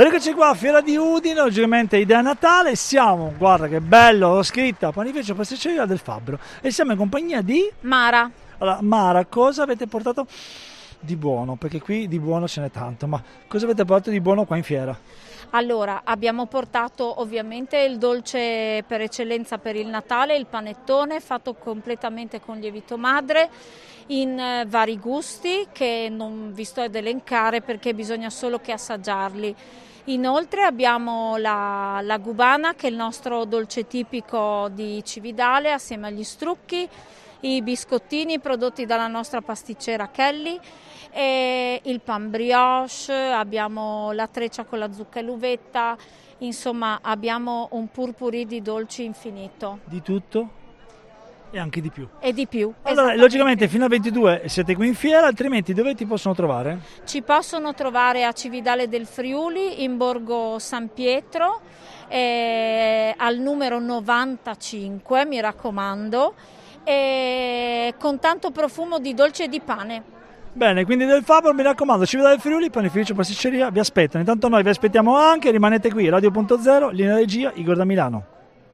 Eccoci qua, Fiera di Udine, logicamente idea Natale, siamo, guarda che bello, l'ho scritta, panificio pasticceria del Fabbro e siamo in compagnia di... Mara. Allora, Mara, cosa avete portato di buono? Perché qui di buono ce n'è tanto, ma cosa avete portato di buono qua in fiera? Allora, abbiamo portato ovviamente il dolce per eccellenza per il Natale, il panettone fatto completamente con lievito madre in eh, vari gusti che non vi sto ad elencare perché bisogna solo che assaggiarli. Inoltre abbiamo la, la gubana che è il nostro dolce tipico di Cividale assieme agli strucchi, i biscottini prodotti dalla nostra pasticcera Kelly, il pan brioche, abbiamo la treccia con la zucca e l'uvetta, insomma abbiamo un purpurì di dolci infinito. Di tutto? E anche di più. E di più. Allora, logicamente fino al 22 siete qui in fiera, altrimenti dove ti possono trovare? Ci possono trovare a Cividale del Friuli, in Borgo San Pietro, eh, al numero 95, mi raccomando, eh, con tanto profumo di dolce e di pane. Bene, quindi del Fabro mi raccomando, Cividale del Friuli, panificio pasticceria, vi aspettano. Intanto noi vi aspettiamo anche, rimanete qui, Radio.0, linea regia, Igor da Milano.